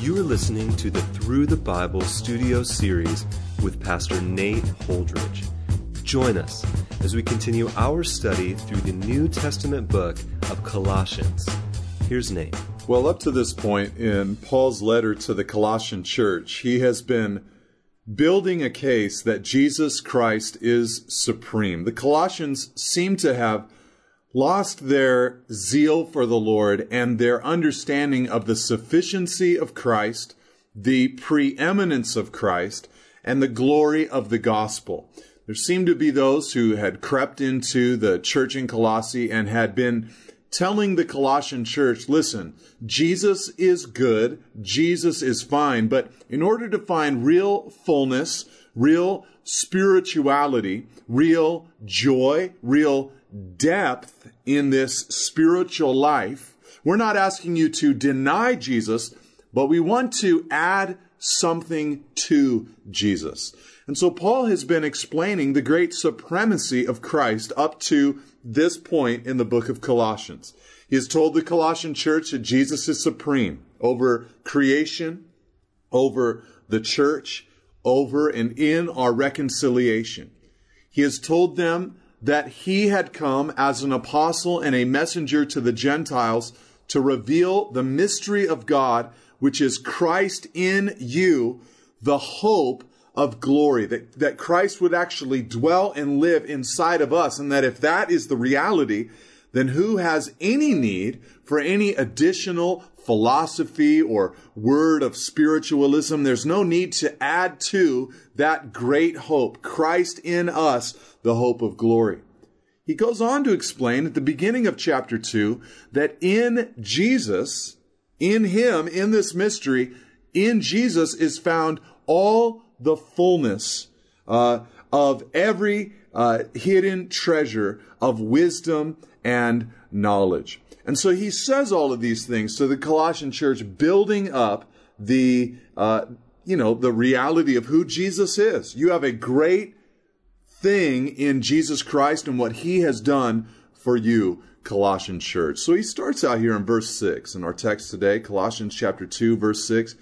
You are listening to the Through the Bible studio series with Pastor Nate Holdridge. Join us as we continue our study through the New Testament book of Colossians. Here's Nate. Well, up to this point in Paul's letter to the Colossian church, he has been building a case that Jesus Christ is supreme. The Colossians seem to have lost their zeal for the Lord and their understanding of the sufficiency of Christ, the preeminence of Christ, and the glory of the gospel. There seemed to be those who had crept into the church in Colossae and had been telling the Colossian church, listen, Jesus is good, Jesus is fine, but in order to find real fullness, real spirituality, real joy, real depth in this spiritual life, we're not asking you to deny Jesus, but we want to add something to Jesus. And so Paul has been explaining the great supremacy of Christ up to this point in the book of Colossians. He has told the Colossian church that Jesus is supreme over creation, over the church, over and in our reconciliation. He has told them that he had come as an apostle and a messenger to the Gentiles to reveal the mystery of God, which is Christ in you, the hope of glory, that, that Christ would actually dwell and live inside of us, and that if that is the reality, then who has any need for any additional philosophy or word of spiritualism? There's no need to add to that great hope, Christ in us, the hope of glory. He goes on to explain at the beginning of chapter 2 that in Jesus, in Him, in this mystery, in Jesus is found all the fullness uh, of every uh, hidden treasure of wisdom and knowledge. And so he says all of these things to the Colossian church, building up the, uh, you know, the reality of who Jesus is. You have a great thing in Jesus Christ and what he has done for you, Colossian church. So he starts out here in verse 6 in our text today, Colossians chapter 2, verse 6.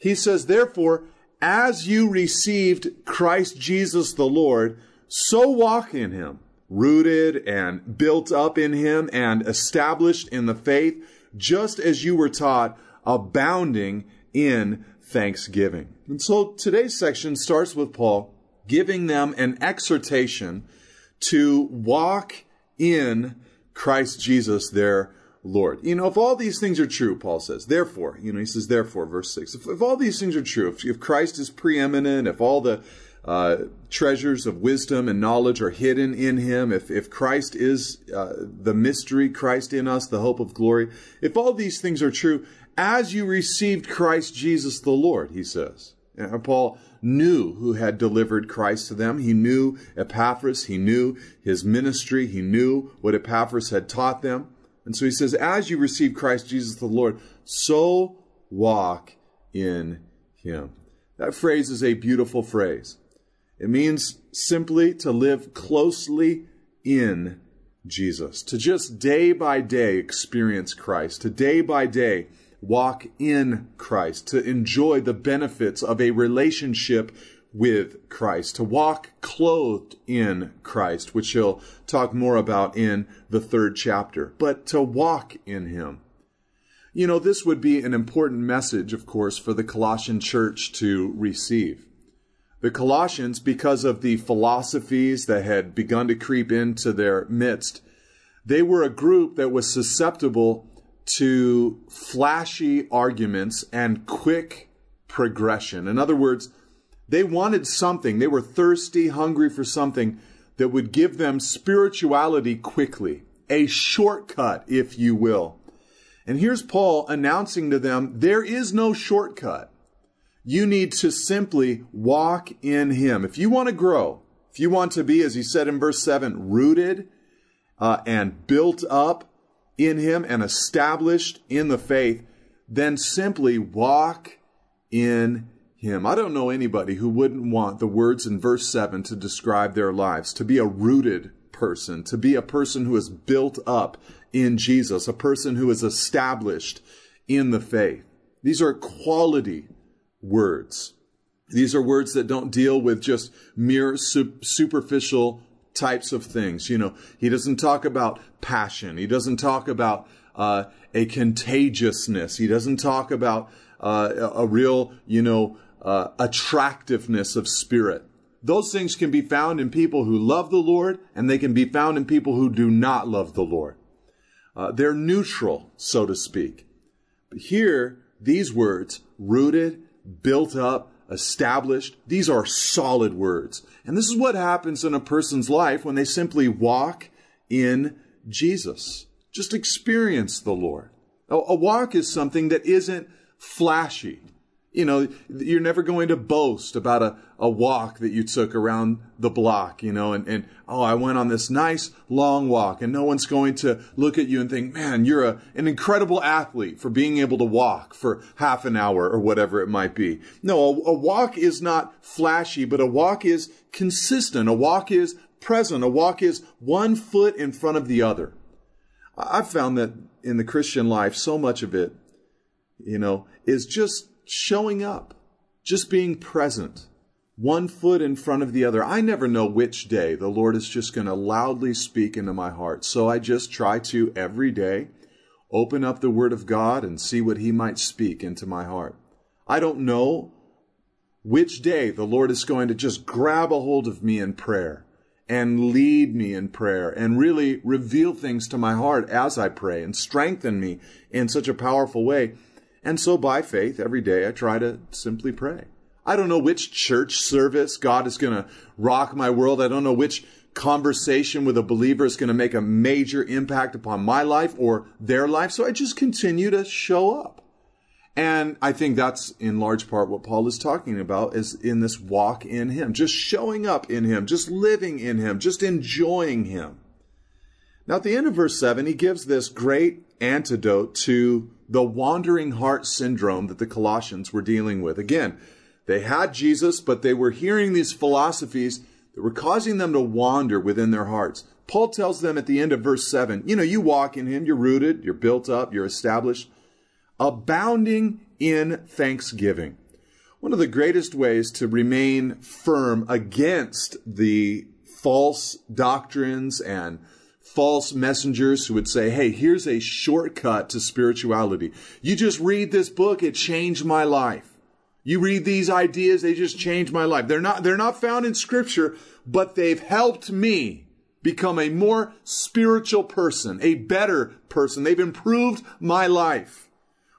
He says, Therefore, as you received Christ Jesus the Lord, so walk in him, rooted and built up in him and established in the faith, just as you were taught, abounding in thanksgiving. And so today's section starts with Paul giving them an exhortation to walk in Christ Jesus, their Lord. You know, if all these things are true, Paul says, therefore, you know, he says, therefore, verse 6, if, if all these things are true, if, if Christ is preeminent, if all the uh, treasures of wisdom and knowledge are hidden in him, if, if Christ is uh, the mystery, Christ in us, the hope of glory, if all these things are true, as you received Christ Jesus the Lord, he says. And Paul knew who had delivered Christ to them. He knew Epaphras. He knew his ministry. He knew what Epaphras had taught them. And so he says, as you receive Christ Jesus the Lord, so walk in him. That phrase is a beautiful phrase. It means simply to live closely in Jesus, to just day by day experience Christ, to day by day walk in Christ, to enjoy the benefits of a relationship with Christ, to walk clothed in Christ, which he'll talk more about in the third chapter, but to walk in Him. You know, this would be an important message, of course, for the Colossian church to receive. The Colossians, because of the philosophies that had begun to creep into their midst, they were a group that was susceptible to flashy arguments and quick progression. In other words, they wanted something. They were thirsty, hungry for something that would give them spirituality quickly, a shortcut, if you will. And here's Paul announcing to them there is no shortcut. You need to simply walk in Him. If you want to grow, if you want to be, as he said in verse 7, rooted uh, and built up in Him and established in the faith, then simply walk in Him. I don't know anybody who wouldn't want the words in verse 7 to describe their lives, to be a rooted person, to be a person who is built up in Jesus, a person who is established in the faith. These are quality words. These are words that don't deal with just mere superficial types of things. You know, he doesn't talk about passion. He doesn't talk about uh, a contagiousness. He doesn't talk about uh, a real, you know, uh, attractiveness of spirit. Those things can be found in people who love the Lord, and they can be found in people who do not love the Lord. Uh, they're neutral, so to speak. But here, these words, rooted, built up, established, these are solid words. And this is what happens in a person's life when they simply walk in Jesus. Just experience the Lord. A walk is something that isn't flashy. You know, you're never going to boast about a, a walk that you took around the block, you know, and, and, oh, I went on this nice long walk and no one's going to look at you and think, man, you're a, an incredible athlete for being able to walk for half an hour or whatever it might be. No, a, a walk is not flashy, but a walk is consistent. A walk is present. A walk is one foot in front of the other. I've found that in the Christian life, so much of it, you know, is just showing up, just being present, one foot in front of the other. I never know which day the Lord is just going to loudly speak into my heart. So I just try to every day open up the Word of God and see what He might speak into my heart. I don't know which day the Lord is going to just grab a hold of me in prayer and lead me in prayer and really reveal things to my heart as I pray and strengthen me in such a powerful way. And so by faith, every day I try to simply pray. I don't know which church service God is going to rock my world. I don't know which conversation with a believer is going to make a major impact upon my life or their life. So I just continue to show up. And I think that's in large part what Paul is talking about is in this walk in him, just showing up in him, just living in him, just enjoying him. Now at the end of verse 7, he gives this great antidote to the wandering heart syndrome that the Colossians were dealing with. Again, they had Jesus, but they were hearing these philosophies that were causing them to wander within their hearts. Paul tells them at the end of verse 7, you know, you walk in him, you're rooted, you're built up, you're established, abounding in thanksgiving. One of the greatest ways to remain firm against the false doctrines and false messengers who would say, Hey, here's a shortcut to spirituality. You just read this book. It changed my life. You read these ideas. They just changed my life. They're not, they're not found in scripture, but they've helped me become a more spiritual person, a better person. They've improved my life.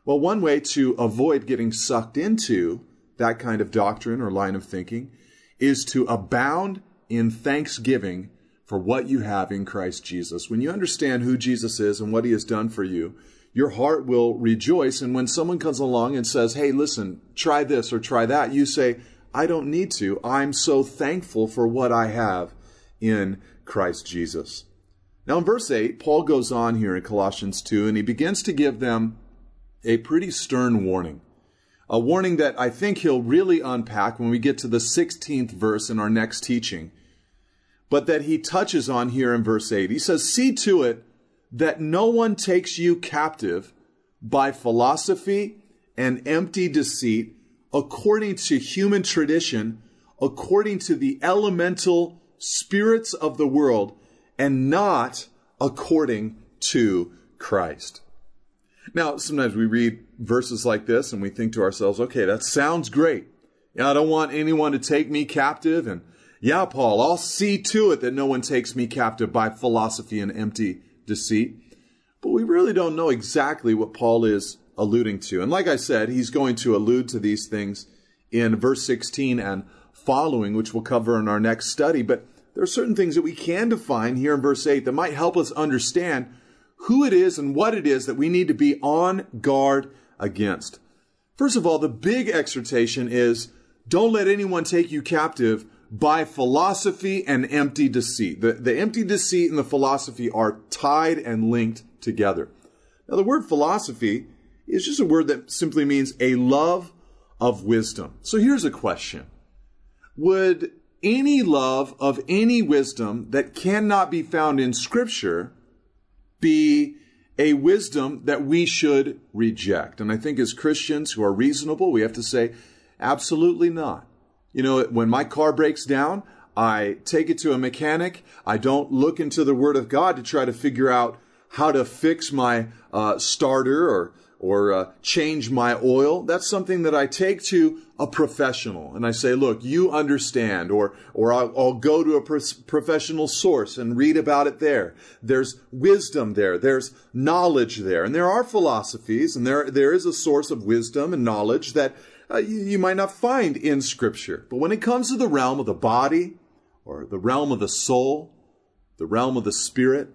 Well, one way to avoid getting sucked into that kind of doctrine or line of thinking is to abound in thanksgiving for what you have in Christ Jesus. When you understand who Jesus is and what he has done for you, your heart will rejoice. And when someone comes along and says, Hey, listen, try this or try that, you say, I don't need to. I'm so thankful for what I have in Christ Jesus. Now, in verse 8, Paul goes on here in Colossians 2, and he begins to give them a pretty stern warning. A warning that I think he'll really unpack when we get to the 16th verse in our next teaching but that he touches on here in verse 8. He says, See to it that no one takes you captive by philosophy and empty deceit, according to human tradition, according to the elemental spirits of the world, and not according to Christ. Now, sometimes we read verses like this and we think to ourselves, okay, that sounds great. I don't want anyone to take me captive and yeah, Paul, I'll see to it that no one takes me captive by philosophy and empty deceit. But we really don't know exactly what Paul is alluding to. And like I said, he's going to allude to these things in verse 16 and following, which we'll cover in our next study. But there are certain things that we can define here in verse 8 that might help us understand who it is and what it is that we need to be on guard against. First of all, the big exhortation is don't let anyone take you captive by philosophy and empty deceit. The, the empty deceit and the philosophy are tied and linked together. Now, the word philosophy is just a word that simply means a love of wisdom. So here's a question. Would any love of any wisdom that cannot be found in scripture be a wisdom that we should reject. And I think as Christians who are reasonable, we have to say, absolutely not. You know, when my car breaks down, I take it to a mechanic. I don't look into the Word of God to try to figure out how to fix my uh, starter or or uh, change my oil. That's something that I take to a professional and I say, look, you understand, or, or I'll, I'll go to a pro- professional source and read about it there. There's wisdom there. There's knowledge there. And there are philosophies and there, there is a source of wisdom and knowledge that uh, you, you might not find in scripture. But when it comes to the realm of the body or the realm of the soul, the realm of the spirit,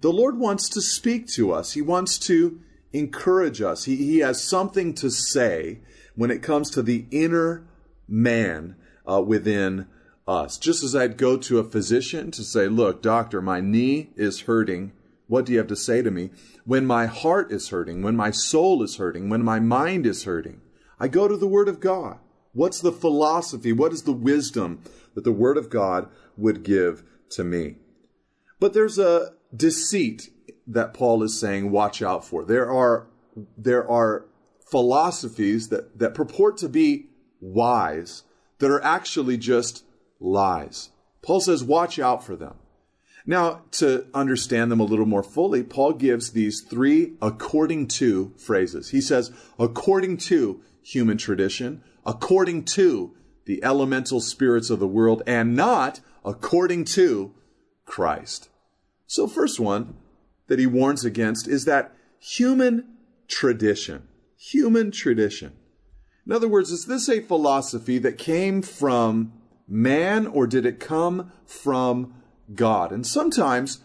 the Lord wants to speak to us. He wants to encourage us. He, he has something to say when it comes to the inner man uh, within us. Just as I'd go to a physician to say, Look, doctor, my knee is hurting. What do you have to say to me? When my heart is hurting, when my soul is hurting, when my mind is hurting, I go to the Word of God. What's the philosophy? What is the wisdom that the Word of God would give to me? But there's a deceit that Paul is saying watch out for. There are, there are philosophies that, that purport to be wise that are actually just lies. Paul says watch out for them. Now, to understand them a little more fully, Paul gives these three according to phrases. He says, according to human tradition, according to the elemental spirits of the world, and not according to Christ. So, first one, that he warns against is that human tradition. Human tradition. In other words, is this a philosophy that came from man or did it come from God? And sometimes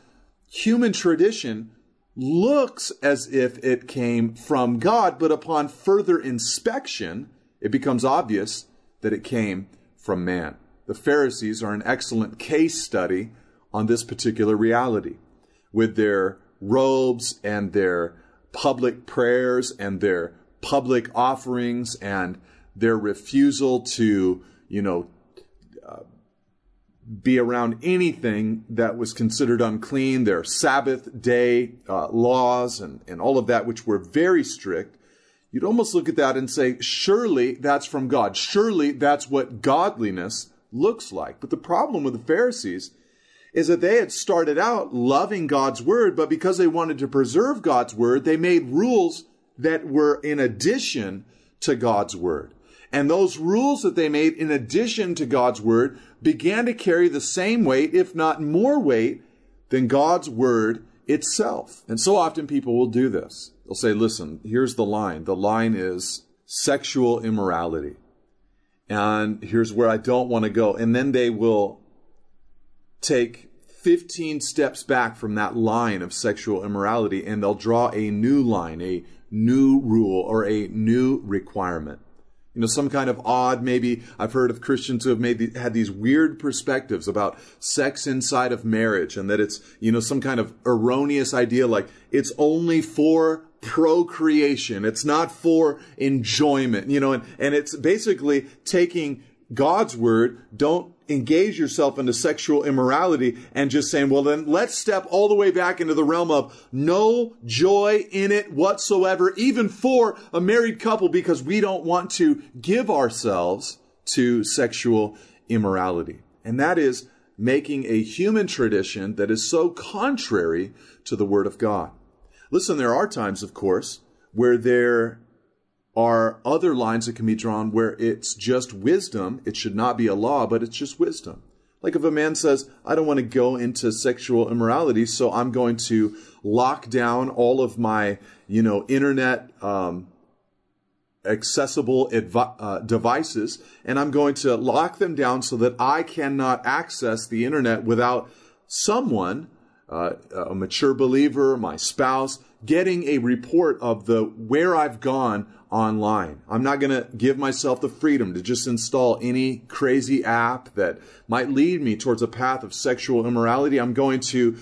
human tradition looks as if it came from God, but upon further inspection, it becomes obvious that it came from man. The Pharisees are an excellent case study on this particular reality. With their robes and their public prayers and their public offerings and their refusal to, you know, be around anything that was considered unclean, their Sabbath day uh, laws and, and all of that, which were very strict, you'd almost look at that and say, surely that's from God. Surely that's what godliness looks like. But the problem with the Pharisees is that they had started out loving God's word, but because they wanted to preserve God's word, they made rules that were in addition to God's word. And those rules that they made in addition to God's word began to carry the same weight, if not more weight, than God's word itself. And so often people will do this. They'll say, listen, here's the line. The line is sexual immorality. And here's where I don't want to go. And then they will take 15 steps back from that line of sexual immorality and they'll draw a new line, a new rule, or a new requirement. You know, some kind of odd, maybe I've heard of Christians who have made had these weird perspectives about sex inside of marriage and that it's, you know, some kind of erroneous idea like it's only for procreation. It's not for enjoyment, you know, and, and it's basically taking God's word, don't engage yourself into sexual immorality and just saying, well, then let's step all the way back into the realm of no joy in it whatsoever, even for a married couple, because we don't want to give ourselves to sexual immorality. And that is making a human tradition that is so contrary to the Word of God. Listen, there are times, of course, where there are other lines that can be drawn where it's just wisdom. It should not be a law, but it's just wisdom. Like if a man says, I don't want to go into sexual immorality, so I'm going to lock down all of my, you know, internet, um, accessible advi- uh, devices, and I'm going to lock them down so that I cannot access the internet without someone, uh, a mature believer, my spouse, getting a report of the where I've gone online. I'm not going to give myself the freedom to just install any crazy app that might lead me towards a path of sexual immorality. I'm going to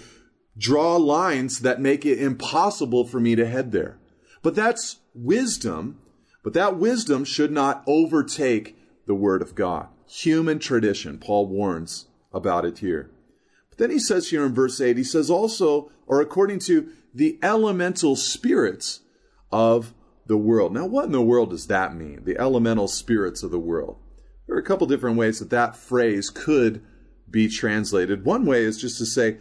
draw lines that make it impossible for me to head there. But that's wisdom, but that wisdom should not overtake the word of God. Human tradition, Paul warns about it here. But then he says here in verse 8, he says also, or according to the elemental spirits of the world. Now, what in the world does that mean? The elemental spirits of the world. There are a couple different ways that that phrase could be translated. One way is just to say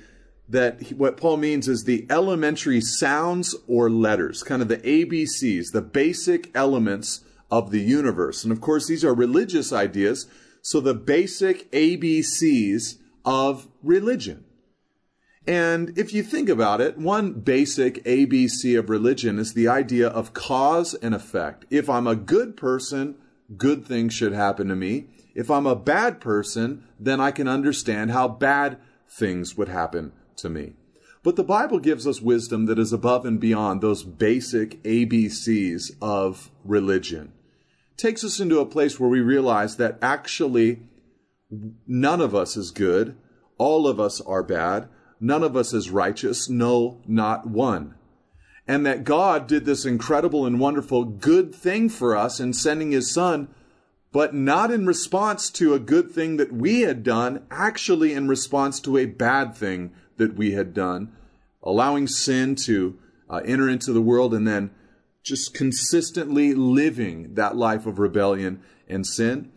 that what Paul means is the elementary sounds or letters, kind of the ABCs, the basic elements of the universe. And of course, these are religious ideas, so the basic ABCs of religion. And if you think about it, one basic ABC of religion is the idea of cause and effect. If I'm a good person, good things should happen to me. If I'm a bad person, then I can understand how bad things would happen to me. But the Bible gives us wisdom that is above and beyond those basic ABCs of religion. Takes us into a place where we realize that actually none of us is good, all of us are bad None of us is righteous, no, not one. And that God did this incredible and wonderful good thing for us in sending his son, but not in response to a good thing that we had done, actually in response to a bad thing that we had done, allowing sin to uh, enter into the world and then just consistently living that life of rebellion and sin.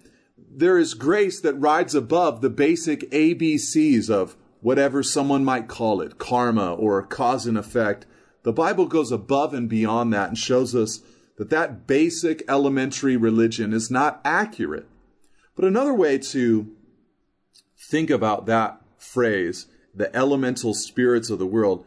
There is grace that rides above the basic ABCs of whatever someone might call it, karma or cause and effect, the Bible goes above and beyond that and shows us that that basic elementary religion is not accurate. But another way to think about that phrase, the elemental spirits of the world,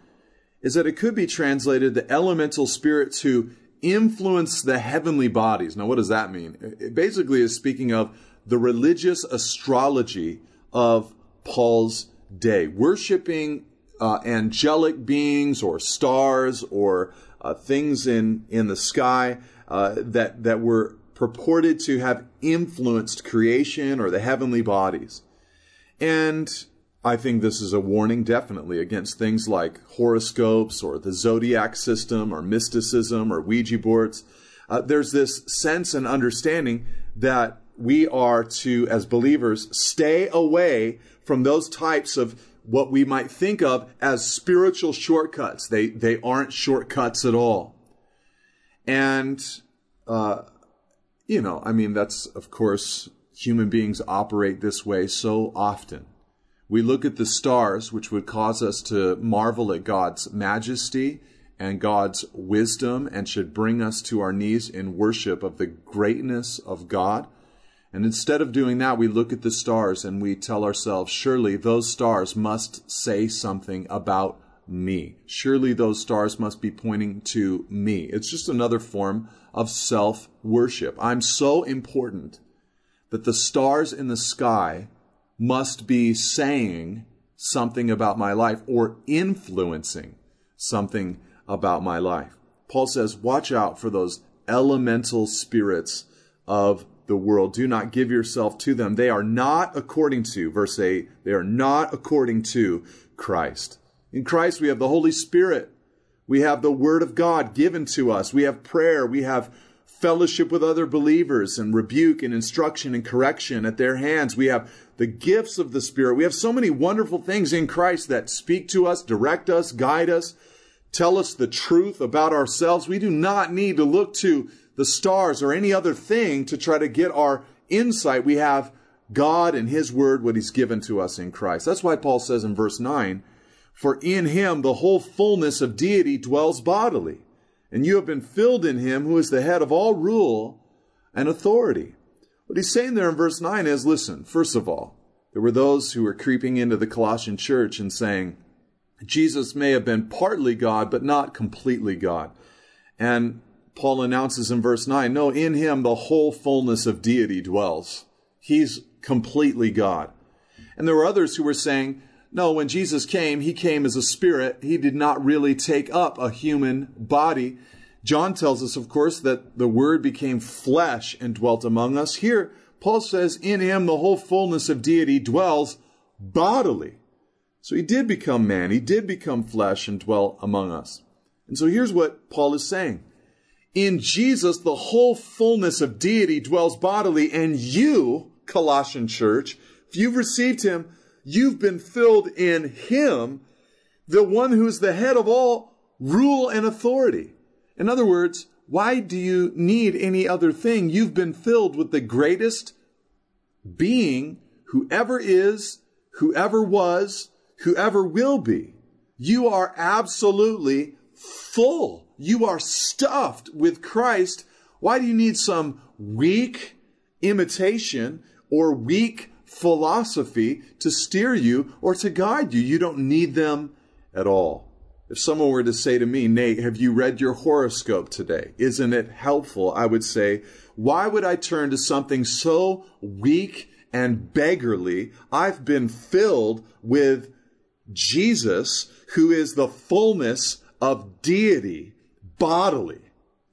is that it could be translated the elemental spirits who influence the heavenly bodies. Now, what does that mean? It basically is speaking of the religious astrology of Paul's day, worshiping uh, angelic beings or stars or uh, things in, in the sky uh, that, that were purported to have influenced creation or the heavenly bodies. And I think this is a warning definitely against things like horoscopes or the zodiac system or mysticism or Ouija boards. Uh, there's this sense and understanding that we are to, as believers, stay away from those types of what we might think of as spiritual shortcuts. They, they aren't shortcuts at all. And, uh, you know, I mean, that's, of course, human beings operate this way so often. We look at the stars, which would cause us to marvel at God's majesty and God's wisdom and should bring us to our knees in worship of the greatness of God. And instead of doing that, we look at the stars and we tell ourselves, surely those stars must say something about me. Surely those stars must be pointing to me. It's just another form of self worship. I'm so important that the stars in the sky must be saying something about my life or influencing something about my life. Paul says, watch out for those elemental spirits of the world. Do not give yourself to them. They are not according to, verse 8, they are not according to Christ. In Christ, we have the Holy Spirit. We have the Word of God given to us. We have prayer. We have fellowship with other believers and rebuke and instruction and correction at their hands. We have the gifts of the Spirit. We have so many wonderful things in Christ that speak to us, direct us, guide us, tell us the truth about ourselves. We do not need to look to the stars or any other thing to try to get our insight. We have God and His Word, what He's given to us in Christ. That's why Paul says in verse 9, For in Him the whole fullness of deity dwells bodily, and you have been filled in Him who is the head of all rule and authority. What he's saying there in verse 9 is listen, first of all, there were those who were creeping into the Colossian church and saying, Jesus may have been partly God, but not completely God. And Paul announces in verse 9 no, in him the whole fullness of deity dwells. He's completely God. And there were others who were saying, no, when Jesus came, he came as a spirit. He did not really take up a human body. John tells us, of course, that the word became flesh and dwelt among us. Here, Paul says, in him the whole fullness of deity dwells bodily. So he did become man. He did become flesh and dwell among us. And so here's what Paul is saying. In Jesus, the whole fullness of deity dwells bodily, and you, Colossian church, if you've received him, You've been filled in Him, the one who's the head of all rule and authority. In other words, why do you need any other thing? You've been filled with the greatest being whoever is, whoever was, whoever will be. You are absolutely full. You are stuffed with Christ. Why do you need some weak imitation or weak philosophy to steer you or to guide you? You don't need them at all. If someone were to say to me, Nate, have you read your horoscope today? Isn't it helpful? I would say, why would I turn to something so weak and beggarly? I've been filled with Jesus, who is the fullness of deity bodily.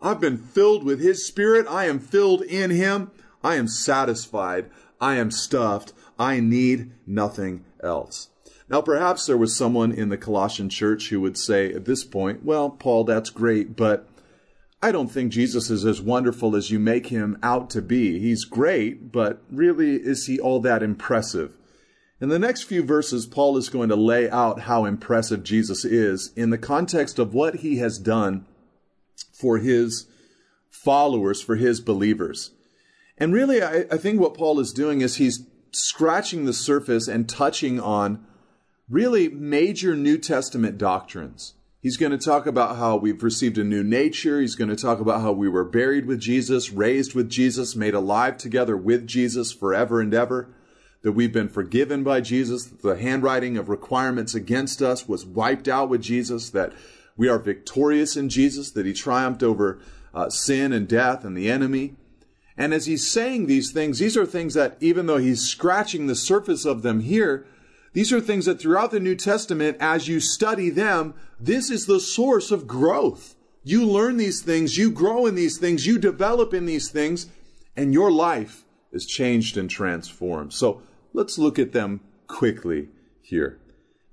I've been filled with His Spirit. I am filled in Him. I am satisfied. I am stuffed. I need nothing else. Now, perhaps there was someone in the Colossian church who would say at this point, well, Paul, that's great, but I don't think Jesus is as wonderful as you make him out to be. He's great, but really, is he all that impressive? In the next few verses, Paul is going to lay out how impressive Jesus is in the context of what he has done for his followers, for his believers. And really, I, I, think what Paul is doing is he's scratching the surface and touching on really major New Testament doctrines. He's going to talk about how we've received a new nature. He's going to talk about how we were buried with Jesus, raised with Jesus, made alive together with Jesus forever and ever that we've been forgiven by Jesus, that the handwriting of requirements against us was wiped out with Jesus, that we are victorious in Jesus, that he triumphed over uh, sin and death and the enemy. And as he's saying these things, these are things that, even though he's scratching the surface of them here, these are things that throughout the New Testament, as you study them, this is the source of growth. You learn these things, you grow in these things, you develop in these things, and your life is changed and transformed. So Let's look at them quickly here.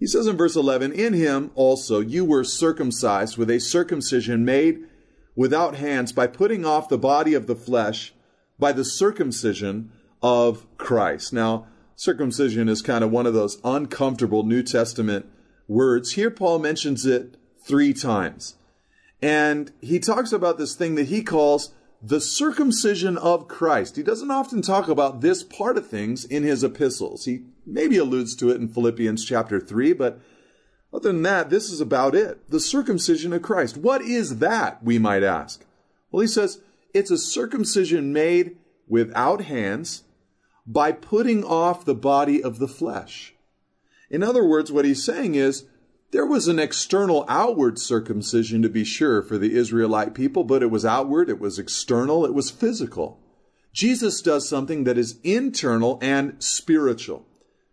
He says in verse 11, In him also you were circumcised with a circumcision made without hands by putting off the body of the flesh by the circumcision of Christ. Now, circumcision is kind of one of those uncomfortable New Testament words. Here, Paul mentions it three times. And he talks about this thing that he calls the circumcision of Christ. He doesn't often talk about this part of things in his epistles. He maybe alludes to it in Philippians chapter 3, but other than that, this is about it. The circumcision of Christ. What is that, we might ask? Well, he says it's a circumcision made without hands by putting off the body of the flesh. In other words, what he's saying is there was an external outward circumcision to be sure for the Israelite people, but it was outward, it was external, it was physical. Jesus does something that is internal and spiritual.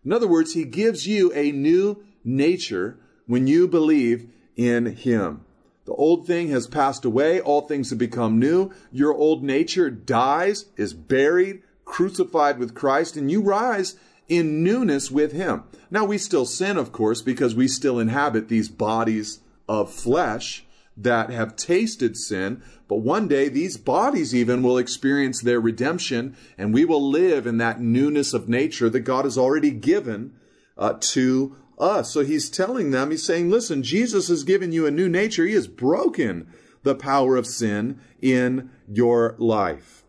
In other words, he gives you a new nature when you believe in him. The old thing has passed away, all things have become new. Your old nature dies, is buried, crucified with Christ, and you rise in newness with Him. Now, we still sin, of course, because we still inhabit these bodies of flesh that have tasted sin, but one day these bodies even will experience their redemption and we will live in that newness of nature that God has already given uh, to us. So he's telling them, he's saying, listen, Jesus has given you a new nature. He has broken the power of sin in your life.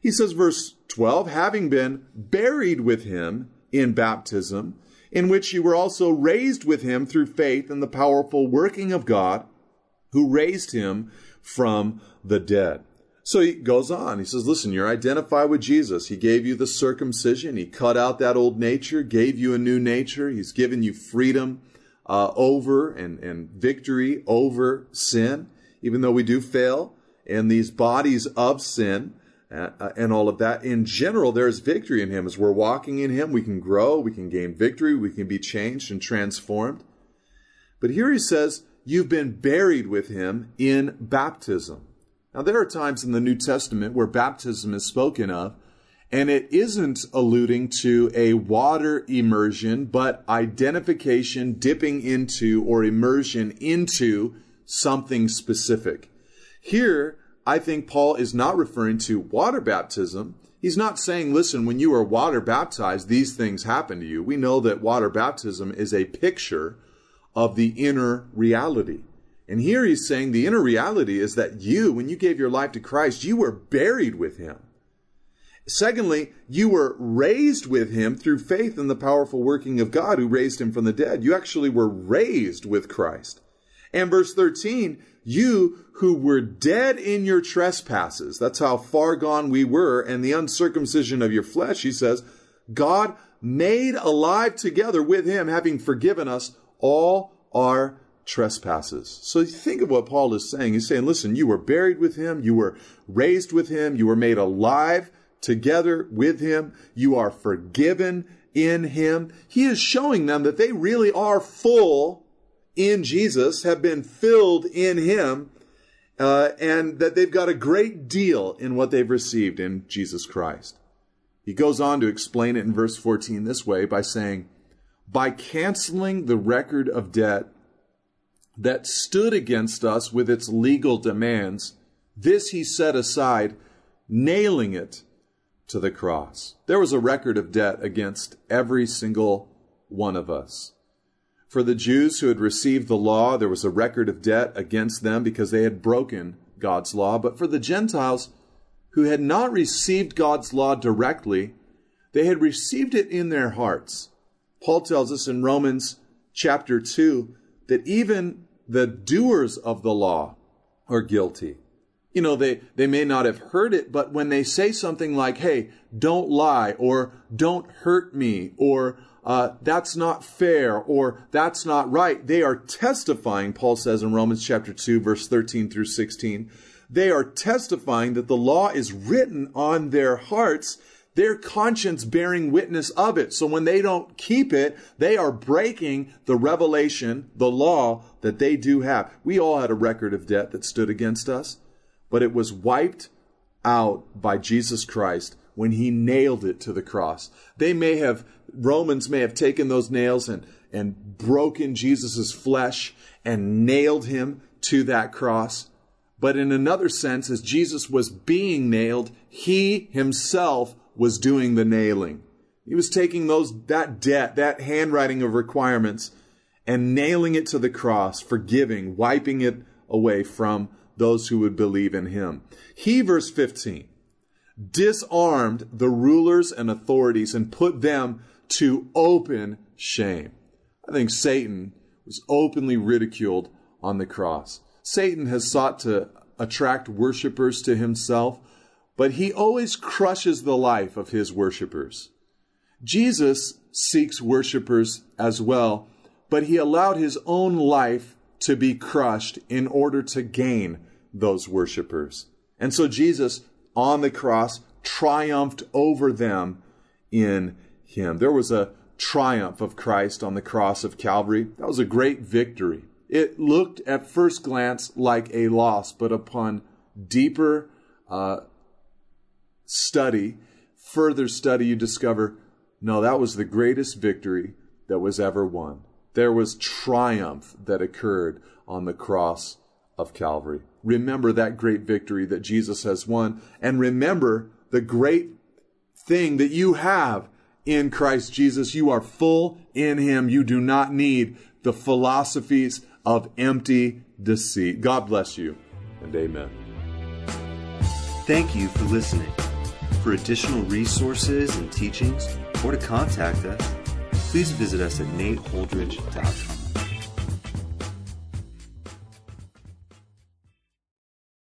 He says, verse 12, having been buried with him in baptism, in which you were also raised with him through faith in the powerful working of God who raised him from the dead. So he goes on. He says, Listen, you're identified with Jesus. He gave you the circumcision. He cut out that old nature, gave you a new nature. He's given you freedom uh, over and, and victory over sin, even though we do fail in these bodies of sin. Uh, uh, and all of that. In general, there's victory in Him. As we're walking in Him, we can grow, we can gain victory, we can be changed and transformed. But here He says, You've been buried with Him in baptism. Now, there are times in the New Testament where baptism is spoken of, and it isn't alluding to a water immersion, but identification, dipping into, or immersion into something specific. Here, I think Paul is not referring to water baptism. He's not saying, listen, when you are water baptized, these things happen to you. We know that water baptism is a picture of the inner reality. And here he's saying the inner reality is that you, when you gave your life to Christ, you were buried with him. Secondly, you were raised with him through faith in the powerful working of God who raised him from the dead. You actually were raised with Christ. And verse 13, you who were dead in your trespasses, that's how far gone we were, and the uncircumcision of your flesh, he says, God made alive together with him, having forgiven us all our trespasses. So think of what Paul is saying. He's saying, listen, you were buried with him, you were raised with him, you were made alive together with him, you are forgiven in him. He is showing them that they really are full in Jesus, have been filled in him, uh, and that they've got a great deal in what they've received in Jesus Christ. He goes on to explain it in verse 14 this way by saying, By canceling the record of debt that stood against us with its legal demands, this he set aside, nailing it to the cross. There was a record of debt against every single one of us. For the Jews who had received the law, there was a record of debt against them because they had broken God's law. But for the Gentiles who had not received God's law directly, they had received it in their hearts. Paul tells us in Romans chapter 2 that even the doers of the law are guilty. You know, they, they may not have heard it, but when they say something like, hey, don't lie, or don't hurt me, or uh, that's not fair or that's not right. They are testifying, Paul says in Romans chapter 2, verse 13 through 16. They are testifying that the law is written on their hearts, their conscience bearing witness of it. So when they don't keep it, they are breaking the revelation, the law that they do have. We all had a record of debt that stood against us, but it was wiped out by Jesus Christ when he nailed it to the cross. They may have, Romans may have taken those nails and, and broken Jesus' flesh and nailed him to that cross. But in another sense, as Jesus was being nailed, he himself was doing the nailing. He was taking those, that debt, that handwriting of requirements and nailing it to the cross, forgiving, wiping it away from those who would believe in him. He, verse 15, disarmed the rulers and authorities and put them to open shame. I think Satan was openly ridiculed on the cross. Satan has sought to attract worshippers to himself, but he always crushes the life of his worshippers. Jesus seeks worshippers as well, but he allowed his own life to be crushed in order to gain those worshippers. And so Jesus on the cross triumphed over them in him. There was a triumph of Christ on the cross of Calvary. That was a great victory. It looked at first glance like a loss, but upon deeper uh, study, further study, you discover no, that was the greatest victory that was ever won. There was triumph that occurred on the cross of Calvary. Remember that great victory that Jesus has won, and remember the great thing that you have in Christ Jesus. You are full in Him. You do not need the philosophies of empty deceit. God bless you, and amen. Thank you for listening. For additional resources and teachings, or to contact us, please visit us at nateholdridge.com.